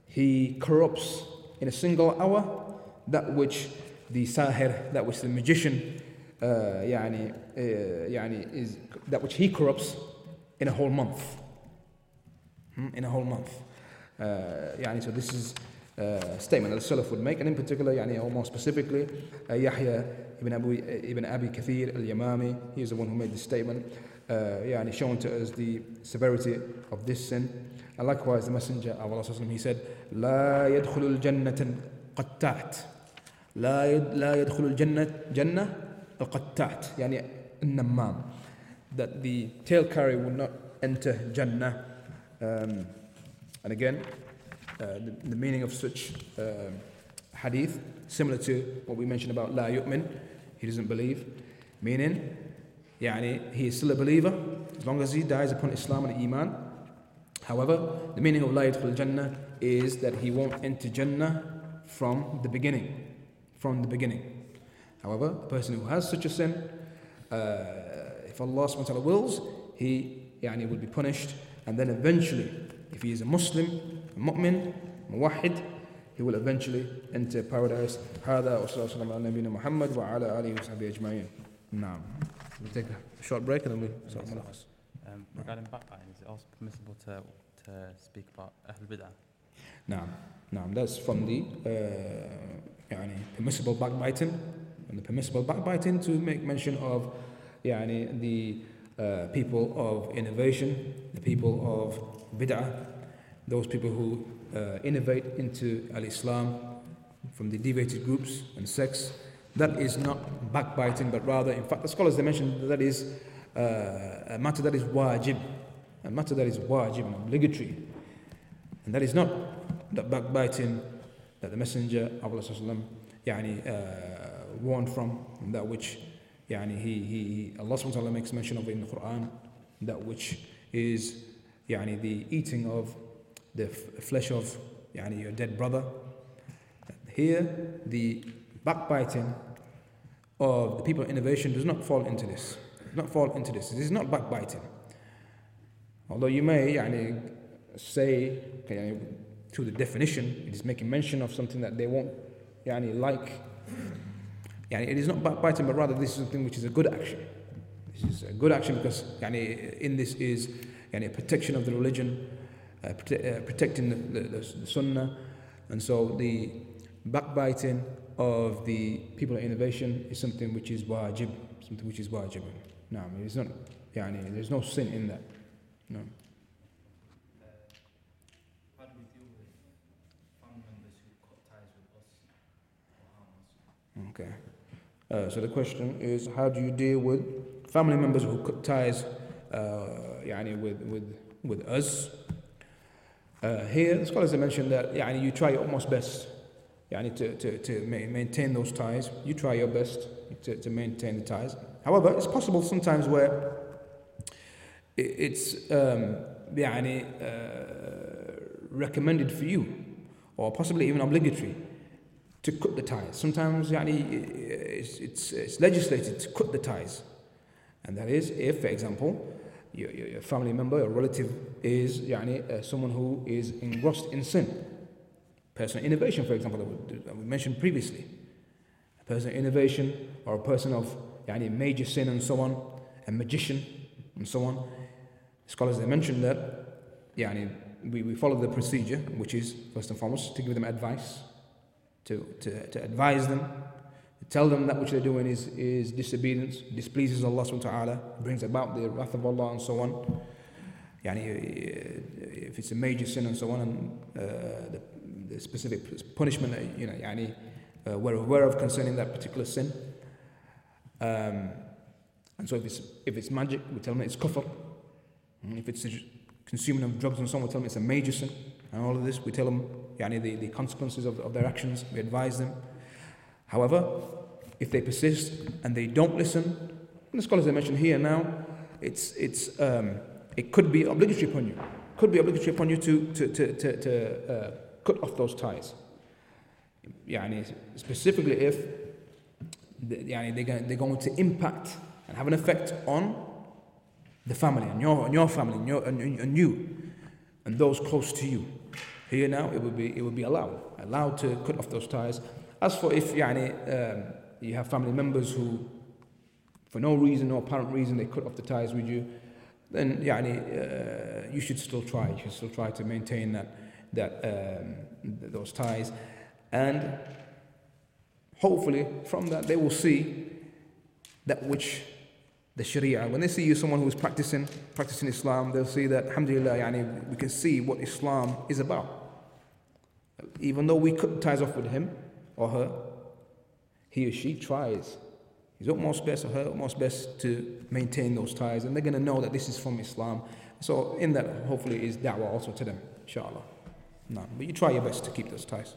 Speaker 1: he corrupts in a single hour that which the sahir, that which the magician, uh, يعني, uh, يعني is, that which he corrupts in a whole month. Hmm? In a whole month. Uh, يعني, so this is uh, statement the Salaf would make, and in particular, يعني, or more specifically, uh, Yahya ibn, Abu, ibn Abi Kathir al-Yamami, he is the one who made this statement, uh, يعني, showing to us the severity of this sin. And likewise, the Messenger of Allah, he said, لا يدخل الجنة قتات لا لا يدخل الجنة جنة القتات يعني النمام that the tale carrier will not enter Jannah. Um, and again, uh, the, the, meaning of such uh, hadith, similar to what we mentioned about La Yu'min, he doesn't believe, meaning يعني, he is still a believer as long as he dies upon Islam and Iman. However, the meaning of La Yudkhul Jannah is that he won't enter Jannah from the beginning. From the beginning. However, a person who has such a sin, uh, if Allah subhanahu wa ta'ala wills, he يعني, will be punished. And then eventually, if he is a Muslim, a mu'min, muwahid, he will eventually enter paradise. هذا وصلى الله على نبينا محمد وعلى آله وصحبه أجمعين. نعم. We'll take a short break and then we start Malachas.
Speaker 2: Um, regarding backbiting, is it also permissible to, to speak about Ahl Bid'ah?
Speaker 1: نعم. نعم. That's from the uh, يعني, permissible backbiting. And the permissible backbiting to make mention of يعني the uh, people of innovation, the people of bid'ah, those people who uh, innovate into Al Islam from the deviated groups and sects. That is not backbiting, but rather, in fact, the scholars they mentioned that is uh, a matter that is wajib, a matter that is wajib and obligatory. And that is not the backbiting that the Messenger of Allah يعني, uh, warned from, and that which يعني, he, he, Allah subhanahu makes mention of it in the Quran, that which is يعني, the eating of the flesh of يعني, your dead brother. Here, the backbiting of the people of innovation does not fall into this. Does not fall into this. This is not backbiting. Although you may يعني, say يعني, through the definition, it is making mention of something that they won't يعني, like. يعني, it is not backbiting, but rather this is something which is a good action. This is a good action because يعني, in this is يعني, protection of the religion, uh, prote- uh, protecting the, the, the, sunnah. And so the backbiting of the people of innovation is something which is wajib, something which is wajib. No, I mean, it's not, يعني, there's no sin in that. No. Okay. Uh, so the question is, how do you deal with family members who cut ties uh, يعني with, with, with us? Uh, here, the scholars have mentioned that يعني you try your utmost best يعني to, to, to maintain those ties. You try your best to, to maintain the ties. However, it's possible sometimes where it's um, يعني, uh, recommended for you, or possibly even obligatory, to cut the ties. Sometimes يعني, it's, it's, it's legislated to cut the ties. And that is if, for example, your, your family member or relative is يعني, uh, someone who is engrossed in sin. Personal innovation, for example, that we mentioned previously. A person of innovation or a person of يعني, major sin and so on, a magician and so on. Scholars they mentioned that يعني, we, we follow the procedure, which is first and foremost to give them advice, to, to, to advise them, to tell them that which they're doing is, is disobedience, displeases Allah subhanahu wa ta'ala, brings about the wrath of Allah and so on. Yani, if it's a major sin and so on, and uh, the the specific punishment that you know, yani, uh, we're aware of concerning that particular sin. Um, and so if it's, if it's magic, we tell them it's kufr. If it's consuming of drugs and so on, we tell them it's a major sin. And all of this, we tell them yani, the, the consequences of, of their actions, we advise them. However, if they persist and they don't listen, the scholars I mentioned here now, it's, it's, um, it could be obligatory upon you. Could be obligatory upon you to, to, to, to, to uh, cut off those ties. يعني specifically if يعني they're going, they're going to impact and have an effect on the family and your, and your family and, your, and, and you and those close to you. Here now it would be it would be allowed allowed to cut off those ties. As for if يعني, um, you have family members who for no reason, no apparent reason, they cut off the ties with you, then يعني, uh, you should still try. You should still try to maintain that that um, those ties, and hopefully from that they will see that which the Sharia. When they see you someone who is practicing practicing Islam, they'll see that Alhamdulillah, yani, we can see what Islam is about. Even though we cut ties off with him or her, he or she tries his utmost best or her utmost best to maintain those ties, and they're going to know that this is from Islam. So, in that, hopefully, is da'wah also to them, inshallah. No, but you try your best to keep those ties.